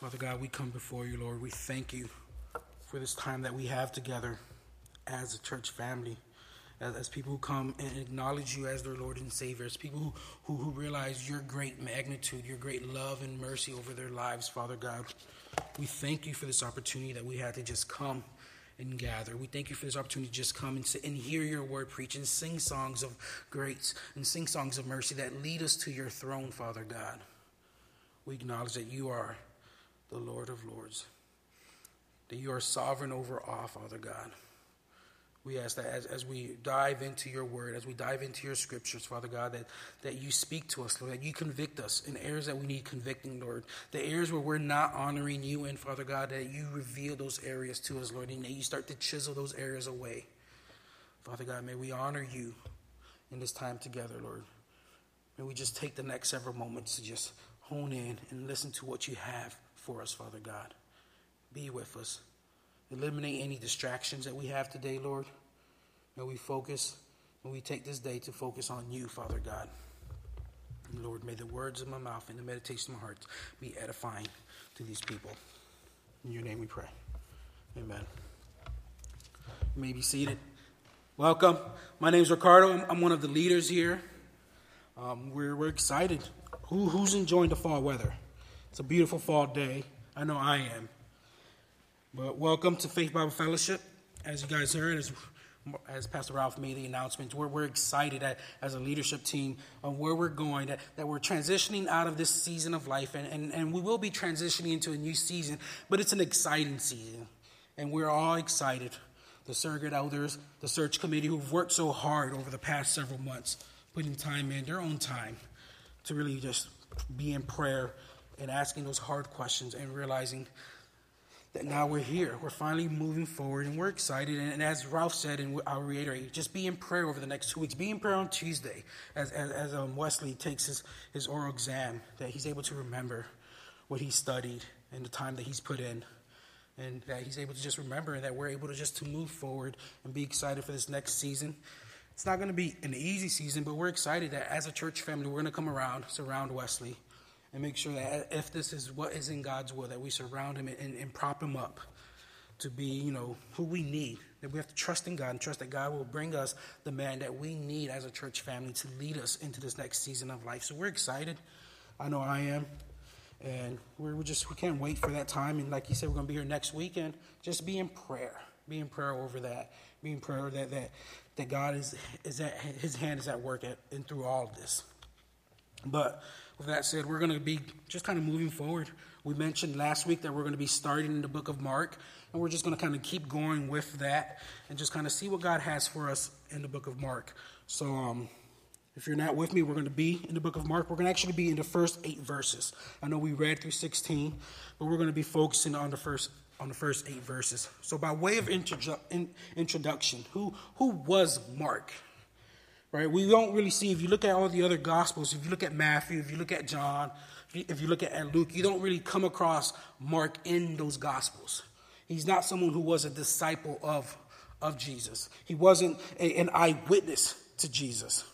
Father God, we come before you, Lord. We thank you for this time that we have together as a church family, as, as people who come and acknowledge you as their Lord and Savior, as people who, who, who realize your great magnitude, your great love and mercy over their lives, Father God. We thank you for this opportunity that we had to just come and gather. We thank you for this opportunity to just come and sit and hear your word preach and sing songs of grace and sing songs of mercy that lead us to your throne, Father God. We acknowledge that you are the Lord of Lords, that you are sovereign over all, Father God. We ask that as, as we dive into your word, as we dive into your scriptures, Father God, that, that you speak to us, Lord, that you convict us in areas that we need convicting, Lord. The areas where we're not honoring you and Father God, that you reveal those areas to us, Lord, and that you start to chisel those areas away. Father God, may we honor you in this time together, Lord. May we just take the next several moments to just hone in and listen to what you have for us, Father God. Be with us. Eliminate any distractions that we have today, Lord. May we focus, may we take this day to focus on you, Father God. And Lord, may the words of my mouth and the meditation of my heart be edifying to these people. In your name we pray. Amen. You may be seated. Welcome. My name is Ricardo. I'm, I'm one of the leaders here. Um, we're, we're excited. Who, who's enjoying the fall weather? It's a beautiful fall day. I know I am. But welcome to Faith Bible Fellowship. As you guys heard, as, as Pastor Ralph made the announcements, we're, we're excited at, as a leadership team on where we're going, that, that we're transitioning out of this season of life, and, and, and we will be transitioning into a new season, but it's an exciting season. And we're all excited. The surrogate elders, the search committee who've worked so hard over the past several months, putting time in, their own time, to really just be in prayer and asking those hard questions and realizing that now we're here. We're finally moving forward and we're excited. And, as Ralph said, and I'll reiterate, just be in prayer over the next two weeks. Be in prayer on Tuesday as, as, as um, Wesley takes his, his oral exam, that he's able to remember what he studied and the time that he's put in. And that he's able to just remember and that we're able to just to move forward and be excited for this next season. It's not going to be an easy season, but we're excited that as a church family, we're going to come around, surround Wesley and make sure that if this is what is in God's will, that we surround him and, and, prop him up to be, you know, who we need. That we have to trust in God and trust that God will bring us the man that we need as a church family to lead us into this next season of life. So we're excited. I know I am. And we're, we're just, we can't wait for that time. And like you said, we're going to be here next weekend. Just be in prayer. Be in prayer over that. Be in prayer that, that, that God is, is at, his hand is at work at, and through all of this. But with that said, we're going to be just kind of moving forward. We mentioned last week that we're going to be starting in the book of Mark, and we're just going to kind of keep going with that and just kind of see what God has for us in the book of Mark. So, um, if you're not with me, we're going to be in the book of Mark. We're going to actually be in the first eight verses. I know we read through 16, but we're going to be focusing on the first on the first eight verses. So, by way of introdu- in, introduction, who who was Mark? Right? We don't really see, if you look at all the other Gospels, if you look at Matthew, if you look at John, if you look at Luke, you don't really come across Mark in those Gospels. He's not someone who was a disciple of, of Jesus. He wasn't a, an eyewitness to Jesus.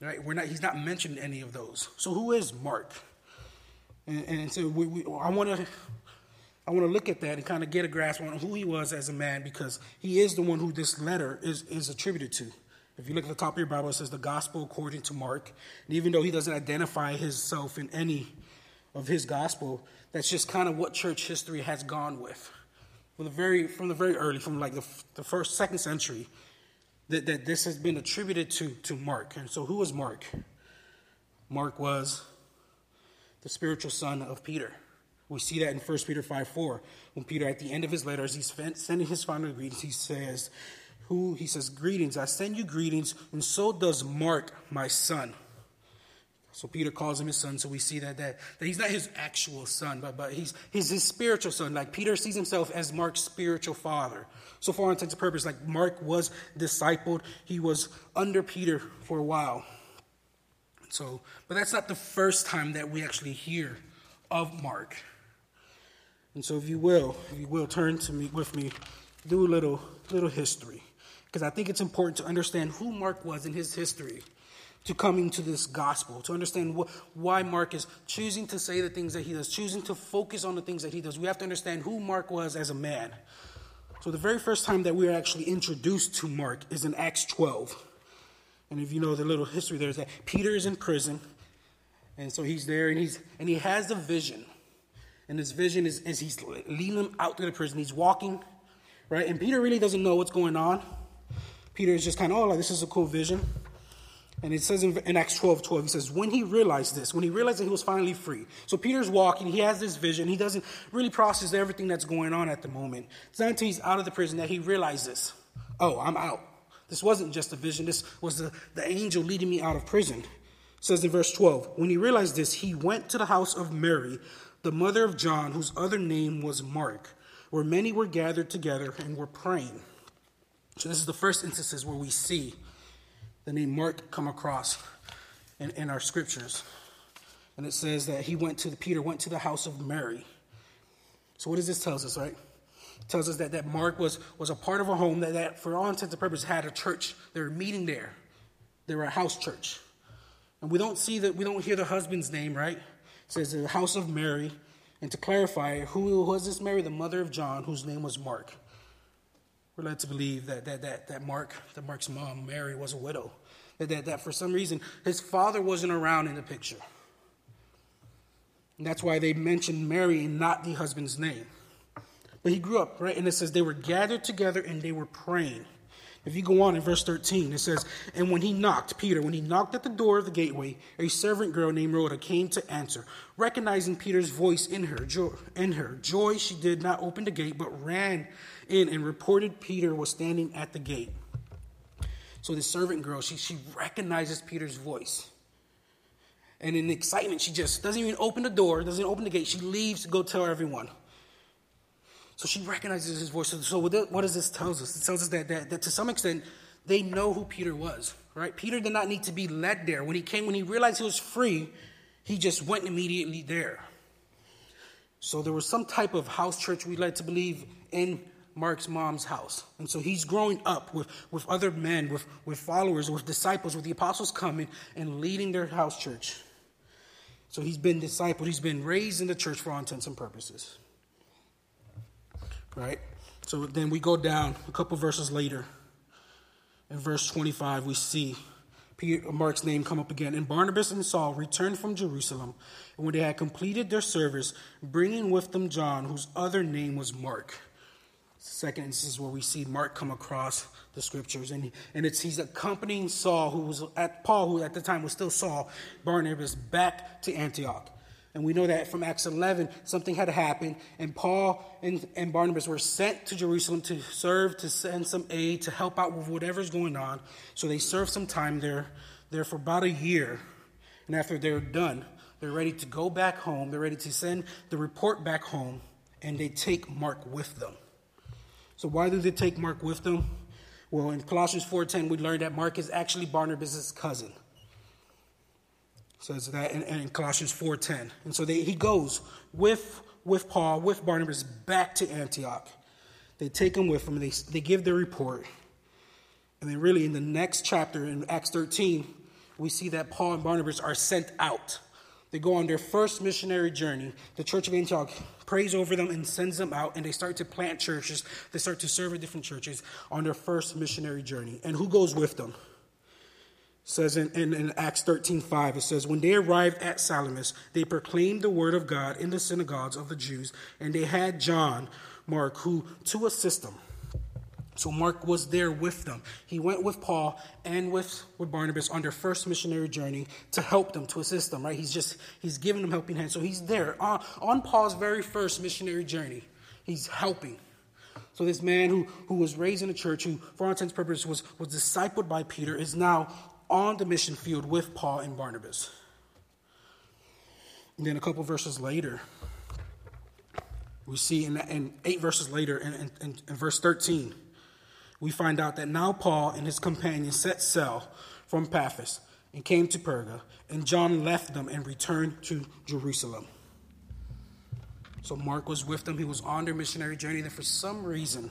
Right? We're not, he's not mentioned any of those. So who is Mark? And, and so we, we, I want to I want to look at that and kind of get a grasp on who he was as a man because he is the one who this letter is, is attributed to. If you look at the top of your Bible, it says the gospel according to Mark. And even though he doesn't identify himself in any of his gospel, that's just kind of what church history has gone with. From the very, from the very early, from like the, the first, second century, that, that this has been attributed to, to Mark. And so, who was Mark? Mark was the spiritual son of Peter. We see that in 1 Peter 5 4. When Peter, at the end of his letters, he's sending his final greetings, he says, who he says, Greetings, I send you greetings, and so does Mark, my son. So Peter calls him his son, so we see that, that, that he's not his actual son, but, but he's, he's his spiritual son. Like Peter sees himself as Mark's spiritual father. So for intents and purposes, like Mark was discipled, he was under Peter for a while. So, but that's not the first time that we actually hear of Mark. And so if you will, if you will turn to me with me, do a little little history because I think it's important to understand who Mark was in his history to coming to this gospel, to understand wh- why Mark is choosing to say the things that he does, choosing to focus on the things that he does. We have to understand who Mark was as a man. So, the very first time that we are actually introduced to Mark is in Acts 12. And if you know the little history there, is that Peter is in prison. And so he's there and, he's, and he has a vision. And his vision is, is he's leading them out to the prison. He's walking, right? And Peter really doesn't know what's going on. Peter is just kind of, oh, like, this is a cool vision. And it says in, in, Acts 12 12, he says, when he realized this, when he realized that he was finally free. So Peter's walking, he has this vision. He doesn't really process everything that's going on at the moment. It's not until he's out of the prison that he realizes, oh, I'm out. This wasn't just a vision, this was the, the angel leading me out of prison. It says in verse 12, when he realized this, he went to the house of Mary, the mother of John, whose other name was Mark, where many were gathered together and were praying. So this is the first instances where we see the name Mark come across in, in our scriptures. And it says that he went to the, Peter went to the house of Mary. So what does this tell us, right? It tells us that, that Mark was, was a part of a home that, that, for all intents and purposes, had a church. They were meeting there. They were a house church. And we don't see that, we don't hear the husband's name, right? It says the house of Mary. And to clarify, who was this Mary? The mother of John, whose name was Mark. We're led to believe that, that, that, that Mark, that Mark's mom, Mary, was a widow. That, that, that for some reason his father wasn't around in the picture. And that's why they mentioned Mary and not the husband's name. But he grew up, right? And it says they were gathered together and they were praying. If you go on in verse 13, it says, And when he knocked, Peter, when he knocked at the door of the gateway, a servant girl named Rhoda came to answer. Recognizing Peter's voice in her, joy, in her joy, she did not open the gate, but ran in and reported Peter was standing at the gate. So the servant girl, she, she recognizes Peter's voice. And in excitement, she just doesn't even open the door, doesn't open the gate. She leaves to go tell everyone. So she recognizes his voice. So what does this tell us? It tells us that, that, that to some extent, they know who Peter was, right? Peter did not need to be led there. When he came, when he realized he was free, he just went immediately there. So there was some type of house church we like to believe in Mark's mom's house. And so he's growing up with, with other men, with, with followers, with disciples, with the apostles coming and leading their house church. So he's been discipled, he's been raised in the church for all intents and purposes. Right? So then we go down a couple verses later. In verse 25, we see Peter, Mark's name come up again. And Barnabas and Saul returned from Jerusalem. And when they had completed their service, bringing with them John, whose other name was Mark. Second instance where we see Mark come across the scriptures, and, and it's he's accompanying Saul, who was at Paul, who at the time was still Saul, Barnabas, back to Antioch. And we know that from Acts 11, something had happened, and Paul and, and Barnabas were sent to Jerusalem to serve, to send some aid, to help out with whatever's going on. So they served some time there, there for about a year. And after they're done, they're ready to go back home. They're ready to send the report back home, and they take Mark with them. So why do they take Mark with them? Well, in Colossians 4.10, we learned that Mark is actually Barnabas' cousin. So Says that in, in Colossians 4.10. And so they, he goes with, with Paul, with Barnabas, back to Antioch. They take him with them, they, they give their report. And then really in the next chapter, in Acts 13, we see that Paul and Barnabas are sent out they go on their first missionary journey. The Church of Antioch prays over them and sends them out, and they start to plant churches. They start to serve at different churches on their first missionary journey. And who goes with them? It says in, in, in Acts 13 5, it says, When they arrived at Salamis, they proclaimed the word of God in the synagogues of the Jews, and they had John, Mark, who to assist them. So Mark was there with them. He went with Paul and with, with Barnabas on their first missionary journey to help them, to assist them, right? He's just, he's giving them helping hands. So he's there on, on Paul's very first missionary journey. He's helping. So this man who, who was raised in a church, who for all intents and purposes was, was discipled by Peter, is now on the mission field with Paul and Barnabas. And then a couple verses later, we see in, in eight verses later, in, in, in verse 13, we find out that now Paul and his companions set sail from Paphos and came to Perga, and John left them and returned to Jerusalem. So Mark was with them. He was on their missionary journey. Then, for some reason,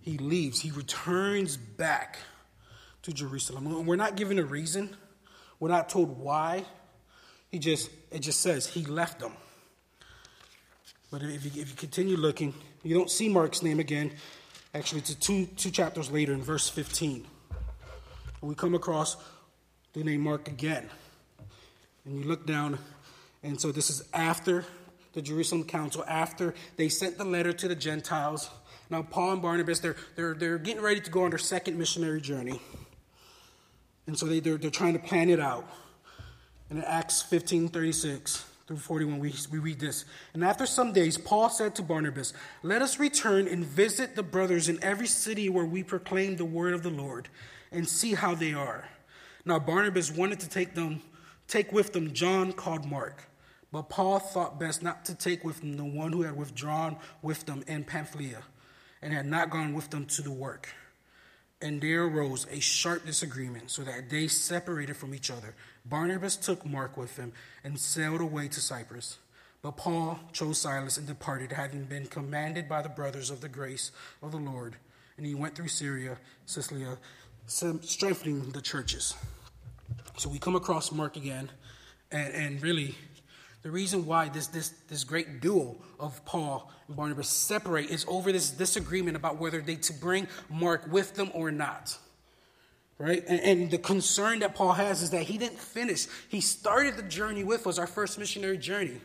he leaves. He returns back to Jerusalem. And We're not given a reason, We're not told why. He just it just says he left them. But if you, if you continue looking, you don't see Mark's name again. Actually, it's two, two chapters later in verse 15. We come across the name Mark again. And you look down, and so this is after the Jerusalem Council, after they sent the letter to the Gentiles. Now, Paul and Barnabas, they're, they're, they're getting ready to go on their second missionary journey. And so they, they're, they're trying to plan it out. And in Acts 15 36, through 41, we, we read this. And after some days, Paul said to Barnabas, Let us return and visit the brothers in every city where we proclaim the word of the Lord and see how they are. Now, Barnabas wanted to take them, take with them John called Mark. But Paul thought best not to take with them the one who had withdrawn with them in Pamphylia and had not gone with them to the work. And there arose a sharp disagreement, so that they separated from each other. Barnabas took Mark with him and sailed away to Cyprus. But Paul chose Silas and departed, having been commanded by the brothers of the grace of the Lord. And he went through Syria, Cilicia, strengthening the churches. So we come across Mark again, and, and really the reason why this, this, this great duo of Paul and Barnabas separate is over this disagreement about whether they to bring Mark with them or not. Right? And, and the concern that Paul has is that he didn't finish. He started the journey with us, our first missionary journey.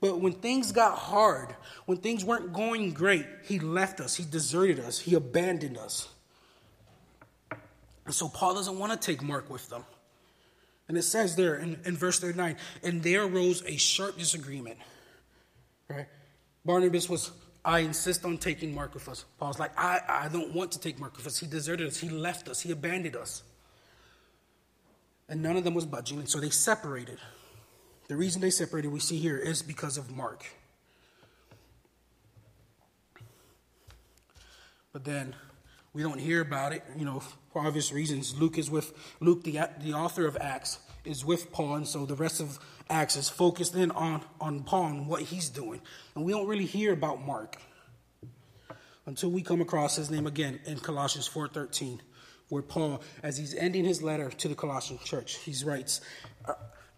But when things got hard, when things weren't going great, he left us, he deserted us, he abandoned us. And so Paul doesn't want to take Mark with them. And it says there in, in verse 39, and there arose a sharp disagreement. Right? Barnabas was, I insist on taking Mark with us. Paul's like, I, I don't want to take Mark with us. He deserted us. He left us. He abandoned us. And none of them was budging, and so they separated. The reason they separated, we see here, is because of Mark. But then we don't hear about it, you know, for obvious reasons. Luke is with Luke, the, the author of Acts, is with Paul, and so the rest of Acts is focused in on, on Paul and what he's doing. And we don't really hear about Mark until we come across his name again in Colossians 4.13, where Paul, as he's ending his letter to the Colossian church, he writes,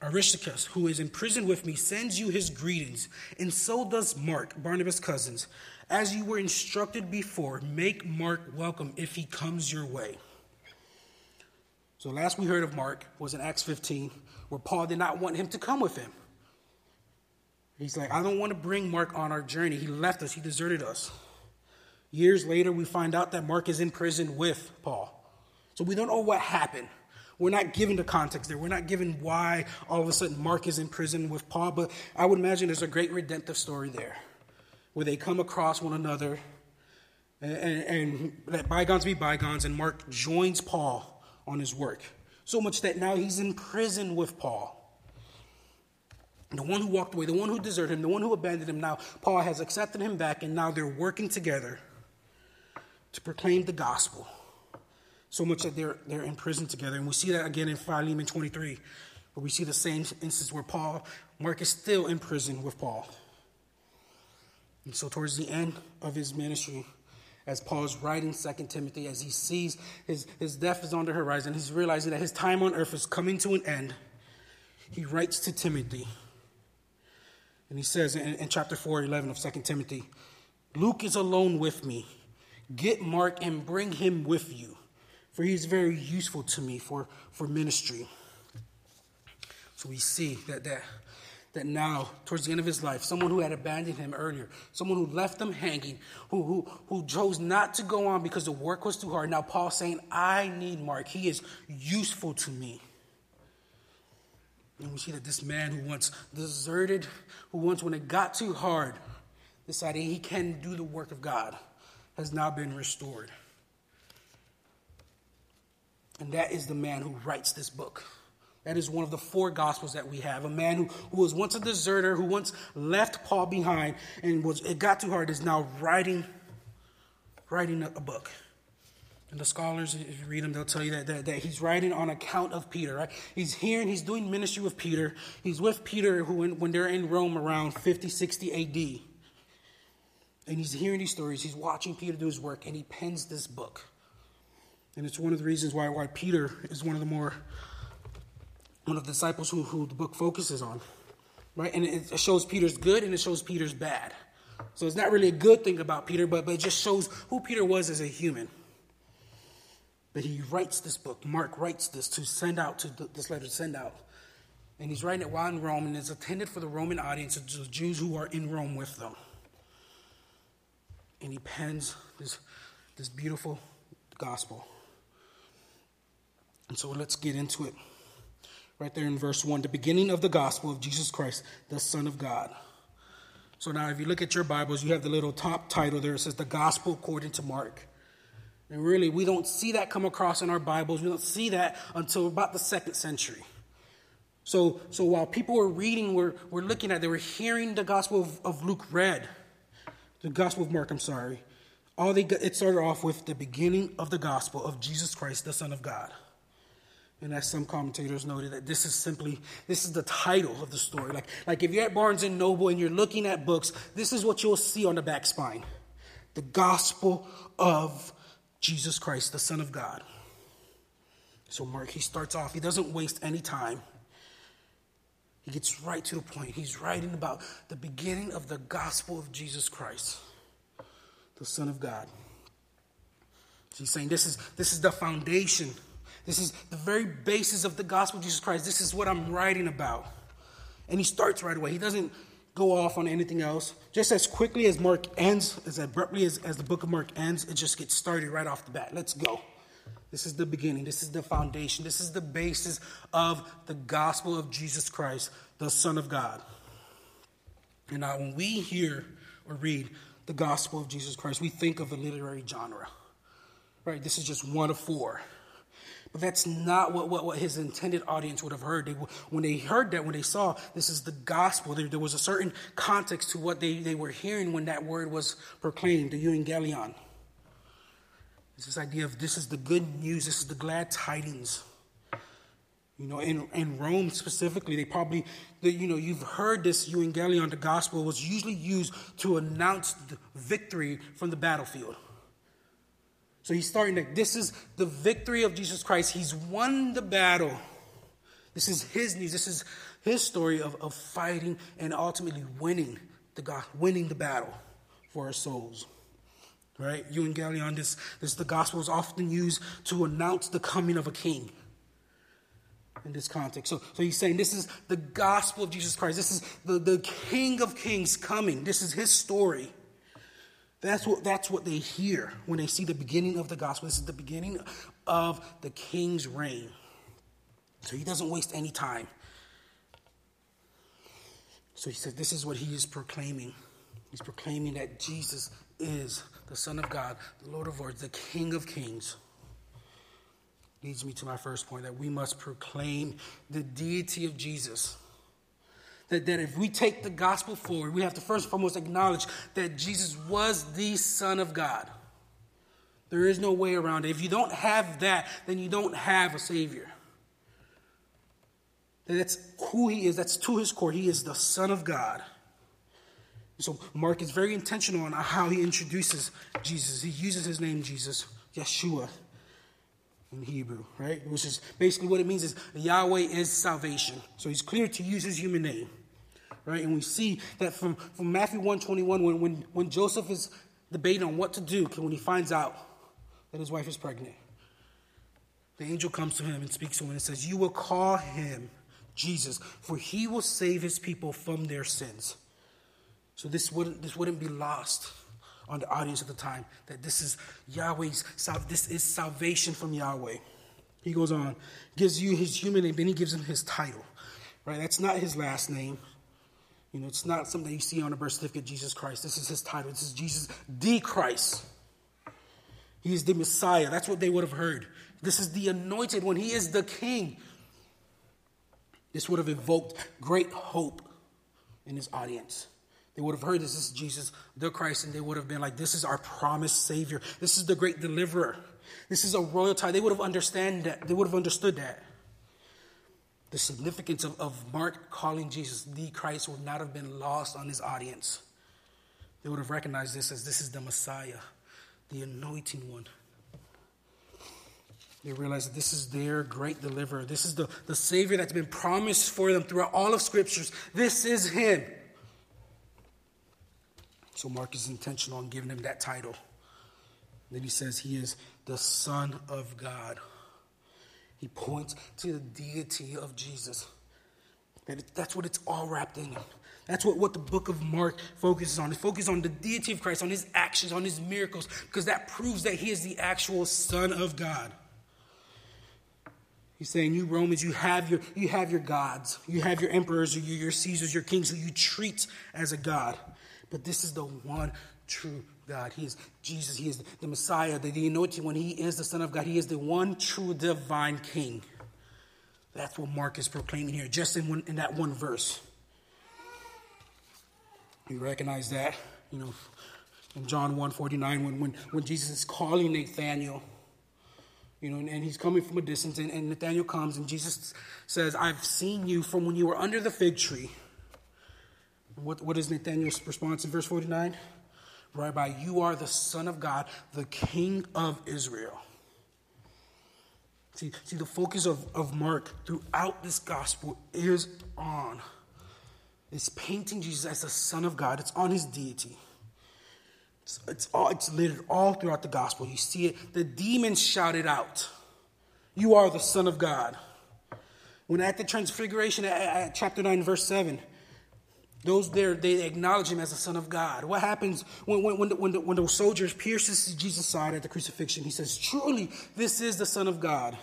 Aristarchus, who is in prison with me, sends you his greetings, and so does Mark, Barnabas' cousins. As you were instructed before, make Mark welcome if he comes your way. So, last we heard of Mark was in Acts 15, where Paul did not want him to come with him. He's like, I don't want to bring Mark on our journey. He left us, he deserted us. Years later, we find out that Mark is in prison with Paul. So, we don't know what happened. We're not given the context there. We're not given why all of a sudden Mark is in prison with Paul, but I would imagine there's a great redemptive story there where they come across one another and, and, and let bygones be bygones, and Mark joins Paul on his work. So much that now he's in prison with Paul. The one who walked away, the one who deserted him, the one who abandoned him, now Paul has accepted him back, and now they're working together to proclaim the gospel. So much that they're, they're in prison together. And we see that again in Philemon 23, where we see the same instance where Paul, Mark is still in prison with Paul. And so, towards the end of his ministry, as Paul is writing Second Timothy, as he sees his, his death is on the horizon, he's realizing that his time on earth is coming to an end. He writes to Timothy. And he says in, in chapter 4, 11 of Second Timothy, Luke is alone with me. Get Mark and bring him with you, for he is very useful to me for, for ministry. So we see that, that that now, towards the end of his life, someone who had abandoned him earlier, someone who left him hanging, who, who, who chose not to go on because the work was too hard. Now, Paul's saying, I need Mark. He is useful to me. And we see that this man who once deserted, who once, when it got too hard, decided he can do the work of God, has now been restored. And that is the man who writes this book. That is one of the four gospels that we have. A man who, who was once a deserter, who once left Paul behind, and was it got too hard, is now writing, writing a, a book. And the scholars, if you read them, they'll tell you that, that, that he's writing on account of Peter, right? He's and he's doing ministry with Peter. He's with Peter who, when they're in Rome around 50, 60 AD. And he's hearing these stories. He's watching Peter do his work, and he pens this book. And it's one of the reasons why, why Peter is one of the more one of the disciples who, who the book focuses on. Right? And it shows Peter's good and it shows Peter's bad. So it's not really a good thing about Peter, but, but it just shows who Peter was as a human. But he writes this book. Mark writes this to send out, to this letter to send out. And he's writing it while in Rome, and it's intended for the Roman audience, the Jews who are in Rome with them. And he pens this, this beautiful gospel. And so let's get into it. Right there in verse 1, the beginning of the gospel of Jesus Christ, the Son of God. So now, if you look at your Bibles, you have the little top title there. It says, The Gospel According to Mark. And really, we don't see that come across in our Bibles. We don't see that until about the second century. So, so while people were reading, were, were looking at, they were hearing the Gospel of, of Luke read, the Gospel of Mark, I'm sorry. All they got, it started off with the beginning of the Gospel of Jesus Christ, the Son of God. And as some commentators noted, that this is simply this is the title of the story. Like, like if you're at Barnes and Noble and you're looking at books, this is what you'll see on the back spine: the Gospel of Jesus Christ, the Son of God. So, Mark, he starts off, he doesn't waste any time. He gets right to the point. He's writing about the beginning of the gospel of Jesus Christ, the Son of God. He's saying this is, this is the foundation. This is the very basis of the gospel of Jesus Christ. This is what I'm writing about. And he starts right away. He doesn't go off on anything else. Just as quickly as Mark ends, as abruptly as, as the book of Mark ends, it just gets started right off the bat. Let's go. This is the beginning. This is the foundation. This is the basis of the gospel of Jesus Christ, the Son of God. And now, when we hear or read the gospel of Jesus Christ, we think of a literary genre. Right? This is just one of four. That's not what, what, what, his intended audience would have heard. They, when they heard that, when they saw this is the gospel, there, there was a certain context to what they, they were hearing when that word was proclaimed, the euangelion. It's this idea of this is the good news, this is the glad tidings. You know, in, in Rome specifically, they probably, you know, you've heard this euangelion, the gospel was usually used to announce the victory from the battlefield. So he's starting to, this is the victory of Jesus Christ. He's won the battle. This is his news. This is his story of, of fighting and ultimately winning the God, winning the battle for our souls. Right? Euangelion, this, this the gospel is often used to announce the coming of a king in this context. So, so he's saying this is the gospel of Jesus Christ. This is the, the King of Kings coming. This is his story. That's what, that's what they hear when they see the beginning of the gospel. This is the beginning of the king's reign. So he doesn't waste any time. So he said, This is what he is proclaiming. He's proclaiming that Jesus is the Son of God, the Lord of Lords, the King of Kings. Leads me to my first point that we must proclaim the deity of Jesus that, that if we take the gospel forward, we have to first and foremost acknowledge that Jesus was the Son of God. There is no way around it. If you don't have that, then you don't have a Savior. That's who He is, that's to His core. He is the Son of God. So Mark is very intentional on how he introduces Jesus. He uses his name Jesus, Yeshua, in Hebrew, right? Which is basically what it means is Yahweh is salvation. So he's clear to use his human name right? And we see that from, from Matthew 121, when, when, when Joseph is debating on what to do when he finds out that his wife is pregnant, the angel comes to him and speaks to him and says, You will call him Jesus, for he will save his people from their sins. So this wouldn't, this wouldn't be lost on the audience at the time that this is Yahweh's this is salvation from Yahweh. He goes on, gives you his human name, then he gives him his title. Right? That's not his last name. You know, it's not something you see on a birth certificate, Jesus Christ. This is his title. This is Jesus, the Christ. He is the Messiah. That's what they would have heard. This is the anointed one. He is the king. This would have evoked great hope in his audience. They would have heard this, this is Jesus, the Christ, and they would have been like, this is our promised Savior. This is the great deliverer. This is a royal tie. They would have understand that. They would have understood that the significance of, of Mark calling Jesus the Christ would not have been lost on his audience. They would have recognized this as this is the Messiah, the anointing one. They realize that this is their great deliverer. This is the, the Savior that's been promised for them throughout all of Scriptures. This is Him. So Mark is intentional in giving him that title. Then he says he is the Son of God. He points to the deity of Jesus. And That's what it's all wrapped in. That's what, what the book of Mark focuses on. It focuses on the deity of Christ, on his actions, on his miracles, because that proves that he is the actual Son of God. He's saying, You Romans, you have your, you have your gods, you have your emperors, your, your Caesars, your kings, who you treat as a God. But this is the one true God. He is Jesus. He is the Messiah, the, the anointed one. He is the Son of God. He is the one true divine King. That's what Mark is proclaiming here, just in, one, in that one verse. You recognize that, you know, in John 1 49, when, when, when Jesus is calling Nathanael, you know, and, and he's coming from a distance, and, and Nathanael comes, and Jesus says, I've seen you from when you were under the fig tree. What, what is Nathanael's response in verse 49? Rabbi, you are the Son of God, the King of Israel. See, see the focus of, of Mark throughout this gospel is on is painting Jesus as the Son of God. It's on his deity. It's, it's, all, it's littered all throughout the gospel. You see it. The demons shouted out, You are the Son of God. When at the transfiguration, at, at chapter 9, verse 7, those there, they acknowledge him as the Son of God. What happens when, when, when, the, when, the, when the soldiers pierces Jesus' side at the crucifixion? He says, Truly, this is the Son of God.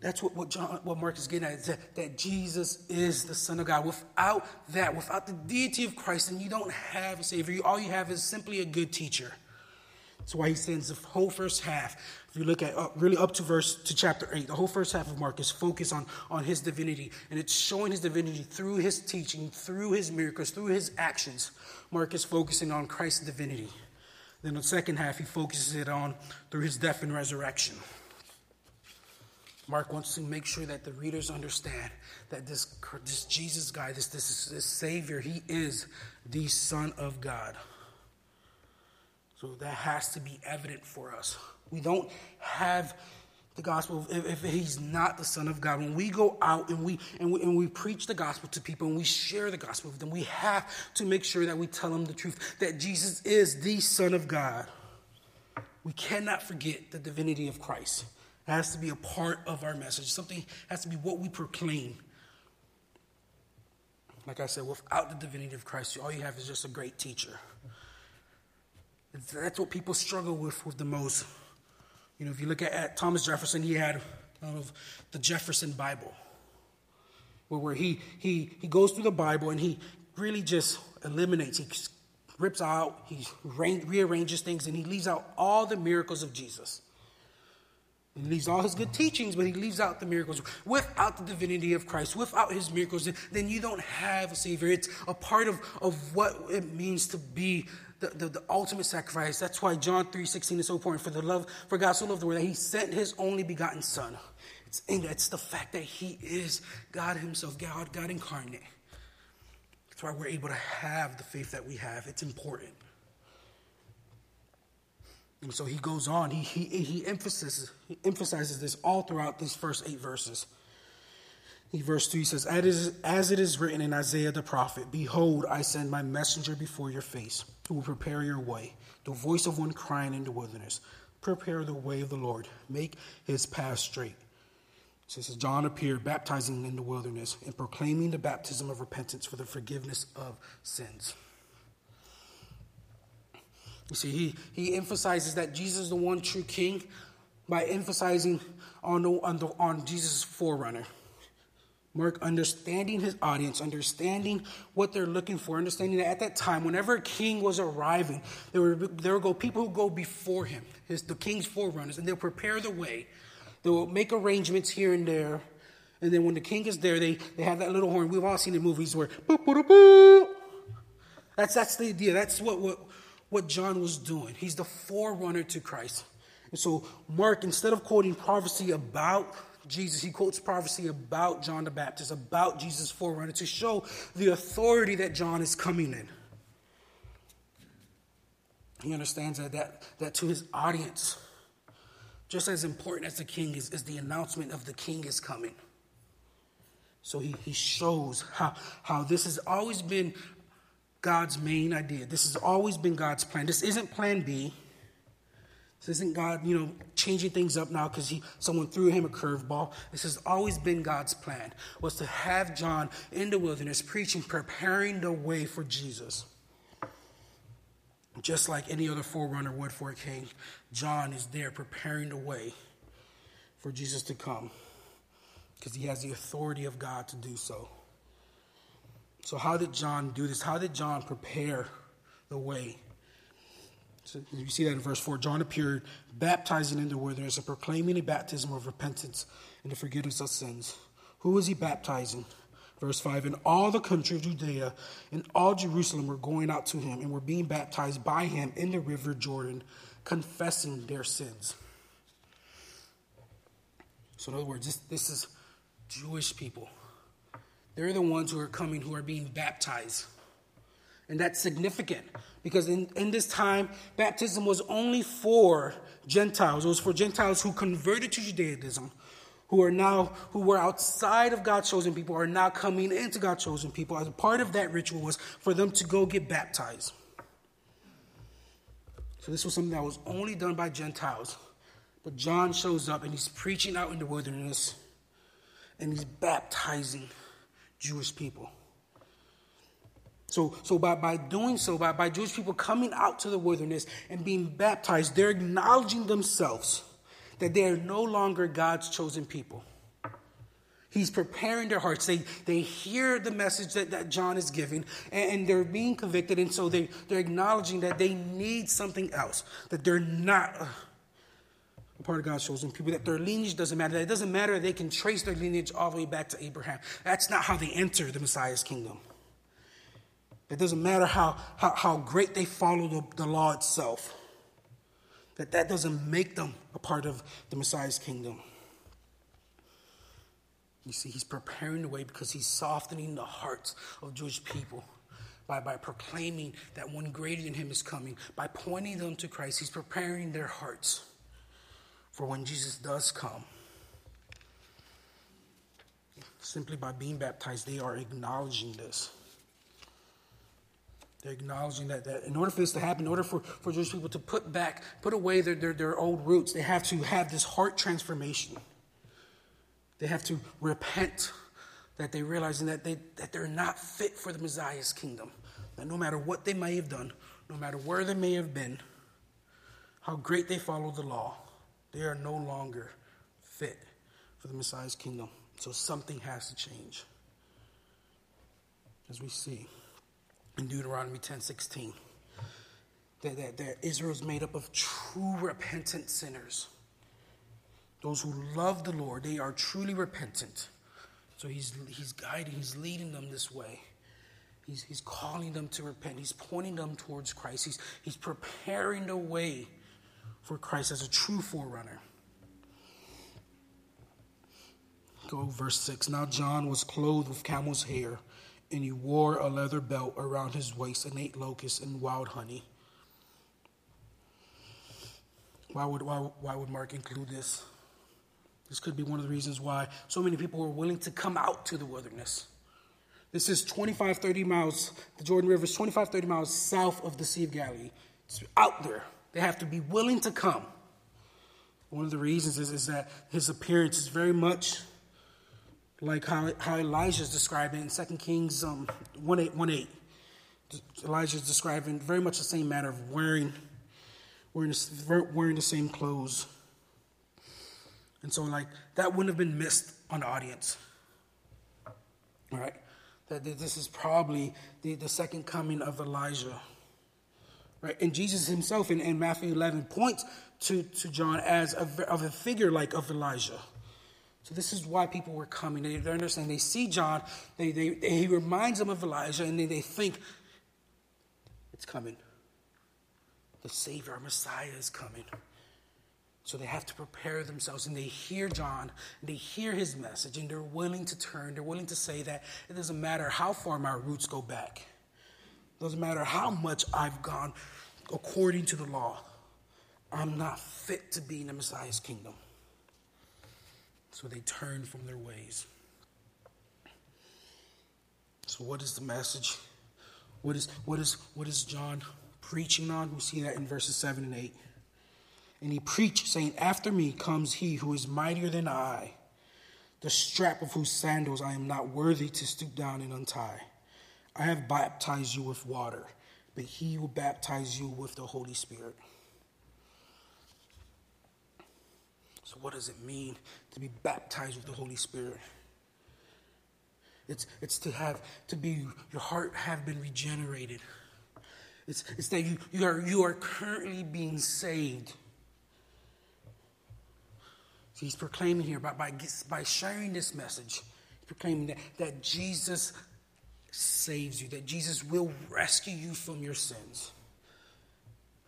That's what, what, John, what Mark is getting at, is that, that Jesus is the Son of God. Without that, without the deity of Christ, then you don't have a Savior. All you have is simply a good teacher. That's why he sends the whole first half. If you look at uh, really up to verse to chapter 8, the whole first half of Mark is focused on, on his divinity. And it's showing his divinity through his teaching, through his miracles, through his actions. Mark is focusing on Christ's divinity. Then the second half, he focuses it on through his death and resurrection. Mark wants to make sure that the readers understand that this, this Jesus guy, this, this, this Savior, he is the Son of God. So that has to be evident for us. We don't have the gospel if, if, he's not the son of god. When we go out and we, and we and we preach the gospel to people and we share the gospel with them we have to make sure that we tell them the truth that jesus is the son of god. We cannot forget the divinity of christ. It has to be a part of our message. Something has to be what we proclaim. Like i said without the divinity of christ all you have is just a great teacher that's what people struggle with with the most. You know, if you look at, at Thomas Jefferson, he had of the Jefferson Bible, where, where he, he, he goes through the Bible and he really just eliminates, he rips out, he rearranges things, and he leaves out all the miracles of Jesus. He leaves all his good teachings, but he leaves out the miracles. Without the divinity of Christ, without his miracles, then you don't have a Savior. It's a part of, of what it means to be the, the, the, ultimate sacrifice. That's why John 3.16 is so important. For the love, for God so loved the world that he sent his only begotten son. It's, it's the fact that he is God himself, God, God incarnate. That's why we're able to have the faith that we have. It's important. And so he goes on, he, he, he, emphasizes, he emphasizes this all throughout these first eight verses. Verse 2 he says, As it is written in Isaiah the prophet, Behold, I send my messenger before your face, who will prepare your way, the voice of one crying in the wilderness. Prepare the way of the Lord, make his path straight. Says, John appeared baptizing in the wilderness and proclaiming the baptism of repentance for the forgiveness of sins. You see, he, he emphasizes that Jesus is the one true king by emphasizing on, the, on, the, on Jesus' forerunner. Mark understanding his audience, understanding what they're looking for, understanding that at that time, whenever a king was arriving, there would, there would go people who go before him, his, the king's forerunners, and they'll prepare the way. They'll make arrangements here and there. And then when the king is there, they, they have that little horn. We've all seen the movies where boop, boop, boop. That's, that's the idea. That's what, what, what John was doing. He's the forerunner to Christ. And so, Mark, instead of quoting prophecy about Jesus, he quotes prophecy about John the Baptist, about Jesus' forerunner, to show the authority that John is coming in. He understands that, that, that to his audience, just as important as the king is, is the announcement of the king is coming. So he, he shows how, how this has always been God's main idea. This has always been God's plan. This isn't plan B. This isn't God, you know, changing things up now because he someone threw him a curveball. This has always been God's plan, was to have John in the wilderness preaching, preparing the way for Jesus. Just like any other forerunner would for a king, John is there preparing the way for Jesus to come because he has the authority of God to do so. So, how did John do this? How did John prepare the way? So you see that in verse 4. John appeared baptizing in the wilderness and proclaiming a baptism of repentance and the forgiveness of sins. Who was he baptizing? Verse 5 And all the country of Judea and all Jerusalem were going out to him and were being baptized by him in the river Jordan, confessing their sins. So, in other words, this, this is Jewish people. They're the ones who are coming, who are being baptized. And that's significant because in, in this time, baptism was only for Gentiles. It was for Gentiles who converted to Judaism, who are now, who were outside of God's chosen people, are now coming into God's chosen people. As a part of that ritual was for them to go get baptized. So this was something that was only done by Gentiles. But John shows up and he's preaching out in the wilderness and he's baptizing Jewish people. So, so by, by doing so, by, by Jewish people coming out to the wilderness and being baptized, they're acknowledging themselves that they are no longer God's chosen people. He's preparing their hearts. They, they hear the message that, that John is giving, and, and they're being convicted, and so they, they're acknowledging that they need something else, that they're not part of God's chosen people, that their lineage doesn't matter. That it doesn't matter they can trace their lineage all the way back to Abraham. That's not how they enter the Messiah's kingdom. It doesn't matter how, how, how great they follow the, the law itself. That that doesn't make them a part of the Messiah's kingdom. You see, he's preparing the way because he's softening the hearts of Jewish people by, by proclaiming that one greater than him is coming, by pointing them to Christ. He's preparing their hearts for when Jesus does come. Simply by being baptized, they are acknowledging this. They're acknowledging that, that in order for this to happen, in order for, for Jewish people to put back, put away their, their, their old roots, they have to have this heart transformation. They have to repent that they realize that, they, that they're not fit for the Messiah's kingdom. That no matter what they may have done, no matter where they may have been, how great they followed the law, they are no longer fit for the Messiah's kingdom. So something has to change. As we see in Deuteronomy 10 16. That, that, that Israel is made up of true repentant sinners. Those who love the Lord, they are truly repentant. So he's, he's guiding, he's leading them this way. He's, he's calling them to repent. He's pointing them towards Christ. He's, he's preparing the way for Christ as a true forerunner. Go verse 6. Now John was clothed with camel's hair and he wore a leather belt around his waist and ate locusts and wild honey. Why would, why, why would Mark include this? This could be one of the reasons why so many people were willing to come out to the wilderness. This is 25, 30 miles, the Jordan River is 25, 30 miles south of the Sea of Galilee. It's out there. They have to be willing to come. One of the reasons is, is that his appearance is very much like how, how Elijah is describing in 2 Kings um, 1 8, 1 8. Elijah is describing very much the same matter of wearing, wearing, wearing the same clothes. And so, like, that wouldn't have been missed on the audience. All right? That this is probably the, the second coming of Elijah. Right? And Jesus himself in, in Matthew 11 points to, to John as a, of a figure like of Elijah. So this is why people were coming. They, they understand. They see John. They, they, they, he reminds them of Elijah, and they, they think it's coming. The Savior, our Messiah, is coming. So they have to prepare themselves, and they hear John, and they hear his message, and they're willing to turn. They're willing to say that it doesn't matter how far my roots go back. Doesn't matter how much I've gone according to the law. I'm not fit to be in the Messiah's kingdom. So they turn from their ways. So, what is the message? What is, what is, what is John preaching on? We see that in verses 7 and 8. And he preached, saying, After me comes he who is mightier than I, the strap of whose sandals I am not worthy to stoop down and untie. I have baptized you with water, but he will baptize you with the Holy Spirit. So, what does it mean to be baptized with the Holy Spirit? It's, it's to have to be your heart have been regenerated. It's, it's that you, you, are, you are currently being saved. So he's proclaiming here by, by, by sharing this message, he's proclaiming that, that Jesus saves you, that Jesus will rescue you from your sins.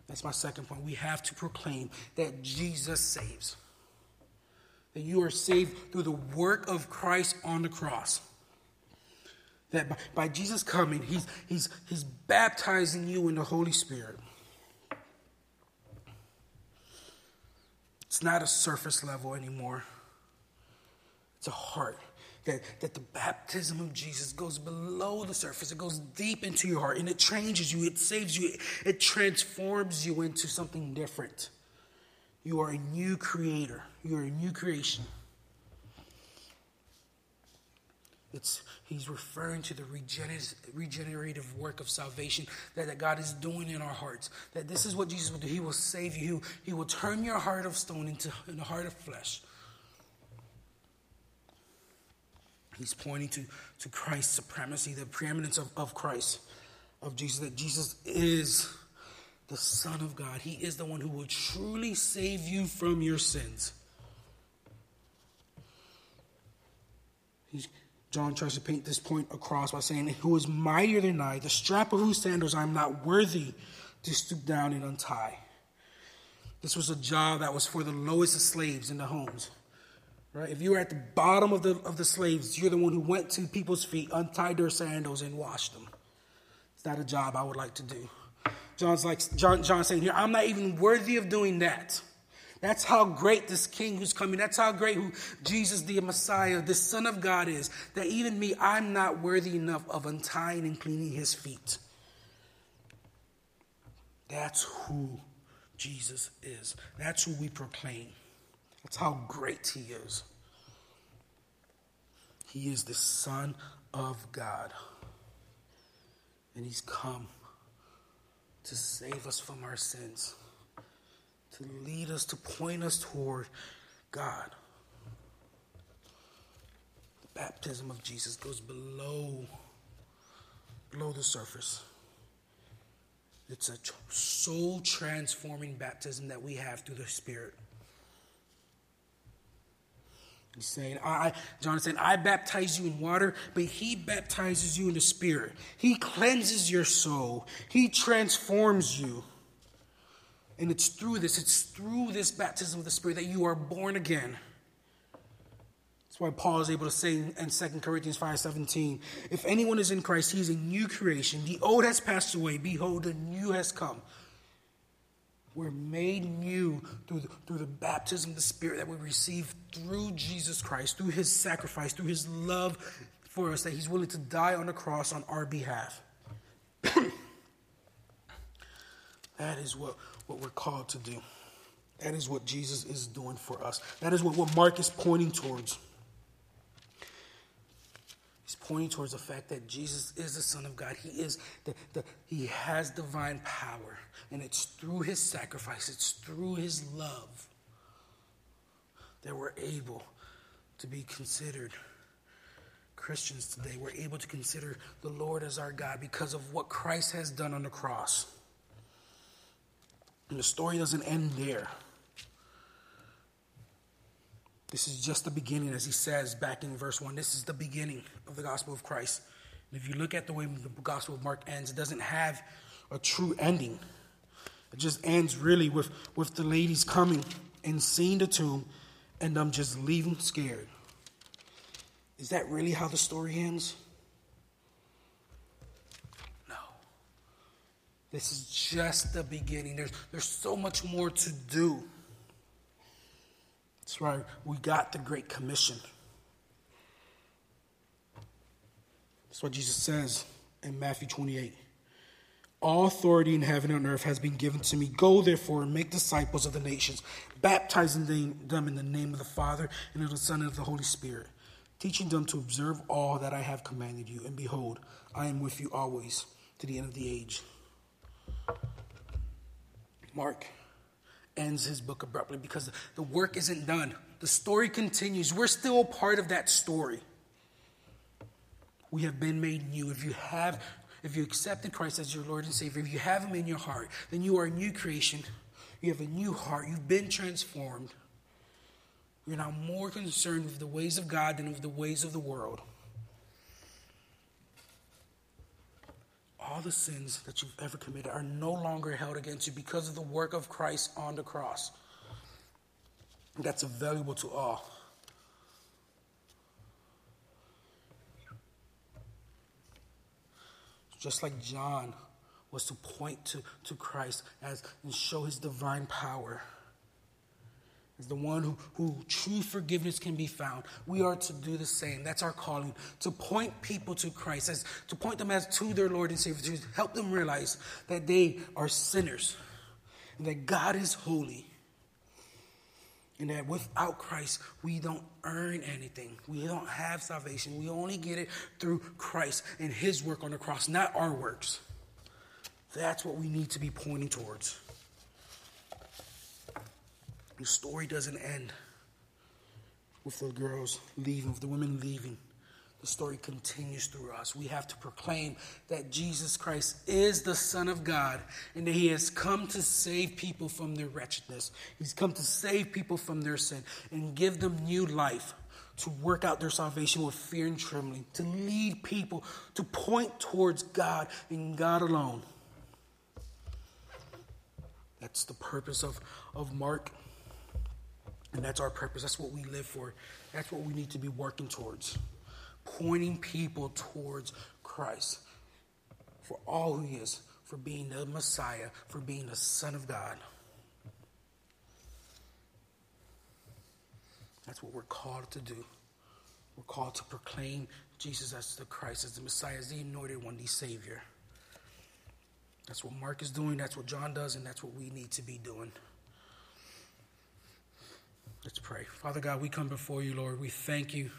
That's my second point. We have to proclaim that Jesus saves. That you are saved through the work of Christ on the cross. That by, by Jesus coming, he's, he's, he's baptizing you in the Holy Spirit. It's not a surface level anymore, it's a heart. That, that the baptism of Jesus goes below the surface, it goes deep into your heart, and it changes you, it saves you, it transforms you into something different. You are a new creator, you are a new creation. It's, he's referring to the regenerative work of salvation that, that God is doing in our hearts. That this is what Jesus will do. He will save you. He will turn your heart of stone into a heart of flesh. He's pointing to, to Christ's supremacy, the preeminence of, of Christ, of Jesus, that Jesus is the Son of God. He is the one who will truly save you from your sins. He's, John tries to paint this point across by saying, Who is mightier than I, the strap of whose sandals I am not worthy to stoop down and untie. This was a job that was for the lowest of slaves in the homes. Right? If you were at the bottom of the, of the slaves, you're the one who went to people's feet, untied their sandals, and washed them. It's not a job I would like to do. John's like John, John saying here, I'm not even worthy of doing that. That's how great this king who's coming, that's how great who Jesus the Messiah, the Son of God is. That even me, I'm not worthy enough of untying and cleaning his feet. That's who Jesus is. That's who we proclaim. That's how great he is. He is the Son of God. And he's come to save us from our sins to lead us, to point us toward God. The baptism of Jesus goes below, below the surface. It's a soul transforming baptism that we have through the Spirit. He's saying, I, John is saying, I baptize you in water, but he baptizes you in the Spirit. He cleanses your soul, he transforms you. And it's through this, it's through this baptism of the Spirit that you are born again. That's why Paul is able to say in 2 Corinthians 5:17, if anyone is in Christ, he is a new creation. The old has passed away, behold, the new has come. We're made new through the, through the baptism of the Spirit that we receive through Jesus Christ, through his sacrifice, through his love for us, that he's willing to die on the cross on our behalf. that is what what we're called to do. That is what Jesus is doing for us. That is what, what Mark is pointing towards. He's pointing towards the fact that Jesus is the Son of God. He is the, the He has divine power. And it's through his sacrifice, it's through his love that we're able to be considered Christians today. We're able to consider the Lord as our God because of what Christ has done on the cross. And the story doesn't end there. This is just the beginning, as he says back in verse 1. This is the beginning of the gospel of Christ. And if you look at the way the gospel of Mark ends, it doesn't have a true ending. It just ends really with, with the ladies coming and seeing the tomb and them just leaving scared. Is that really how the story ends? No. This is just the beginning. There's, there's so much more to do. That's why we got the Great Commission. That's what Jesus says in Matthew 28. All authority in heaven and earth has been given to me. Go therefore and make disciples of the nations, baptizing them in the name of the Father and of the Son and of the Holy Spirit, teaching them to observe all that I have commanded you. And behold, I am with you always to the end of the age. Mark ends his book abruptly because the work isn't done. The story continues. We're still part of that story. We have been made new. If you have if you accepted Christ as your Lord and Savior, if you have Him in your heart, then you are a new creation. You have a new heart. You've been transformed. You're now more concerned with the ways of God than with the ways of the world. All the sins that you've ever committed are no longer held against you because of the work of Christ on the cross. That's available to all. just like John was to point to, to Christ as and show his divine power. As the one who, who true forgiveness can be found. We are to do the same. That's our calling. To point people to Christ, as to point them as to their Lord and Savior, to help them realize that they are sinners, and that God is holy, and that without Christ, we don't earn anything. We don't have salvation. We only get it through Christ and His work on the cross, not our works. That's what we need to be pointing towards. The story doesn't end with the girls leaving, with the women leaving the story continues through us. We have to proclaim that Jesus Christ is the Son of God and that He has come to save people from their wretchedness. He's come to save people from their sin and give them new life, to work out their salvation with fear and trembling, to lead people to point towards God and God alone. That's the purpose of, of Mark. And that's our purpose. That's what we live for. That's what we need to be working towards pointing people towards Christ for all who he is, for being the Messiah, for being the Son of God. That's what we're called to do. We're called to proclaim Jesus as the Christ, as the Messiah, as the anointed one, the Savior. That's what Mark is doing, that's what John does, and that's what we need to be doing. Let's pray. Father God, we come before you, Lord. We thank you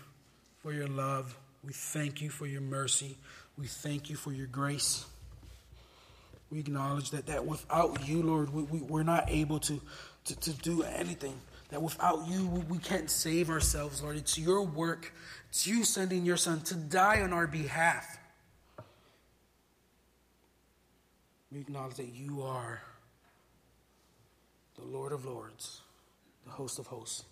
for your love. We thank you for your mercy. We thank you for your grace. We acknowledge that, that without you, Lord, we, we, we're not able to, to, to do anything. That without you, we, we can't save ourselves, Lord. It's your work. It's you sending your Son to die on our behalf. We acknowledge that you are the Lord of Lords, the host of hosts.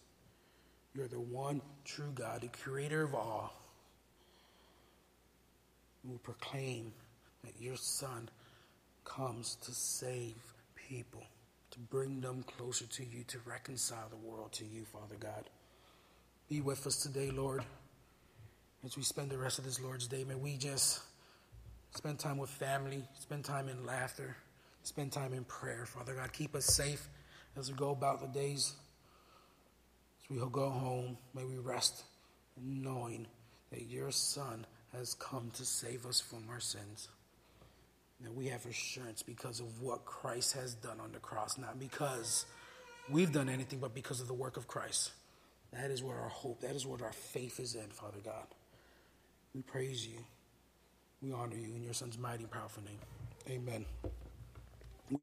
You're the one true God, the creator of all. We proclaim that your Son comes to save people, to bring them closer to you, to reconcile the world to you, Father God. Be with us today, Lord. As we spend the rest of this Lord's Day, may we just spend time with family, spend time in laughter, spend time in prayer. Father God, keep us safe as we go about the days we will go home, may we rest knowing that your Son has come to save us from our sins. That we have assurance because of what Christ has done on the cross, not because we've done anything, but because of the work of Christ. That is where our hope, that is what our faith is in, Father God. We praise you. We honor you in your Son's mighty, powerful name. Amen.